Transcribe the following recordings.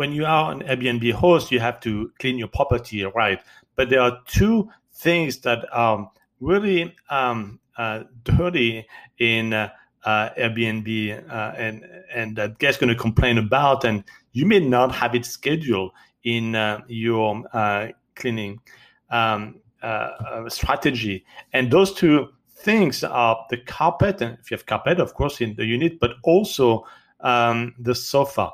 when you are an Airbnb host, you have to clean your property, right? But there are two things that are really um, uh, dirty in uh, uh, Airbnb uh, and and that guests going to complain about, and you may not have it scheduled in uh, your uh, cleaning um, strategy. And those two things are the carpet, and if you have carpet, of course, in the unit, but also um, the sofa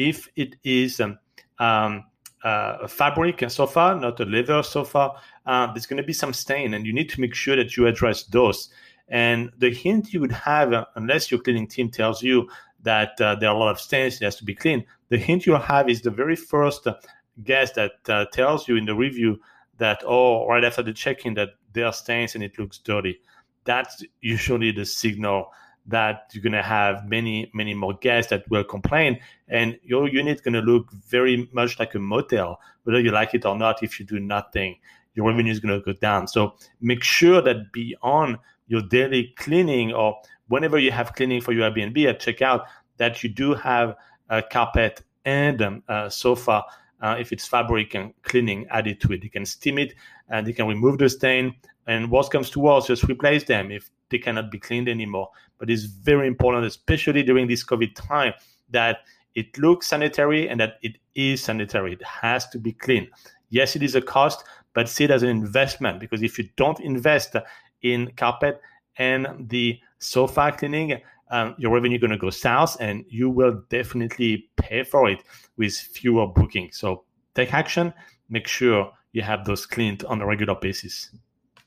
if it is um, um, uh, a fabric and sofa, not a leather sofa, uh, there's going to be some stain, and you need to make sure that you address those. And the hint you would have, uh, unless your cleaning team tells you that uh, there are a lot of stains, it has to be clean. The hint you'll have is the very first guest that uh, tells you in the review that, oh, right after the check-in, that there are stains and it looks dirty. That's usually the signal that you're going to have many, many more guests that will complain. And your unit going to look very much like a motel, whether you like it or not. If you do nothing, your revenue is going to go down. So make sure that beyond your daily cleaning or whenever you have cleaning for your Airbnb at checkout, that you do have a carpet and um, a sofa. Uh, if it's fabric and cleaning added to it, you can steam it and you can remove the stain. And worst comes to worst, just replace them if they cannot be cleaned anymore. But it's very important, especially during this COVID time, that it looks sanitary and that it is sanitary. It has to be clean. Yes, it is a cost, but see it as an investment because if you don't invest in carpet and the sofa cleaning, um, your revenue going to go south and you will definitely pay for it with fewer bookings. So take action, make sure you have those cleaned on a regular basis.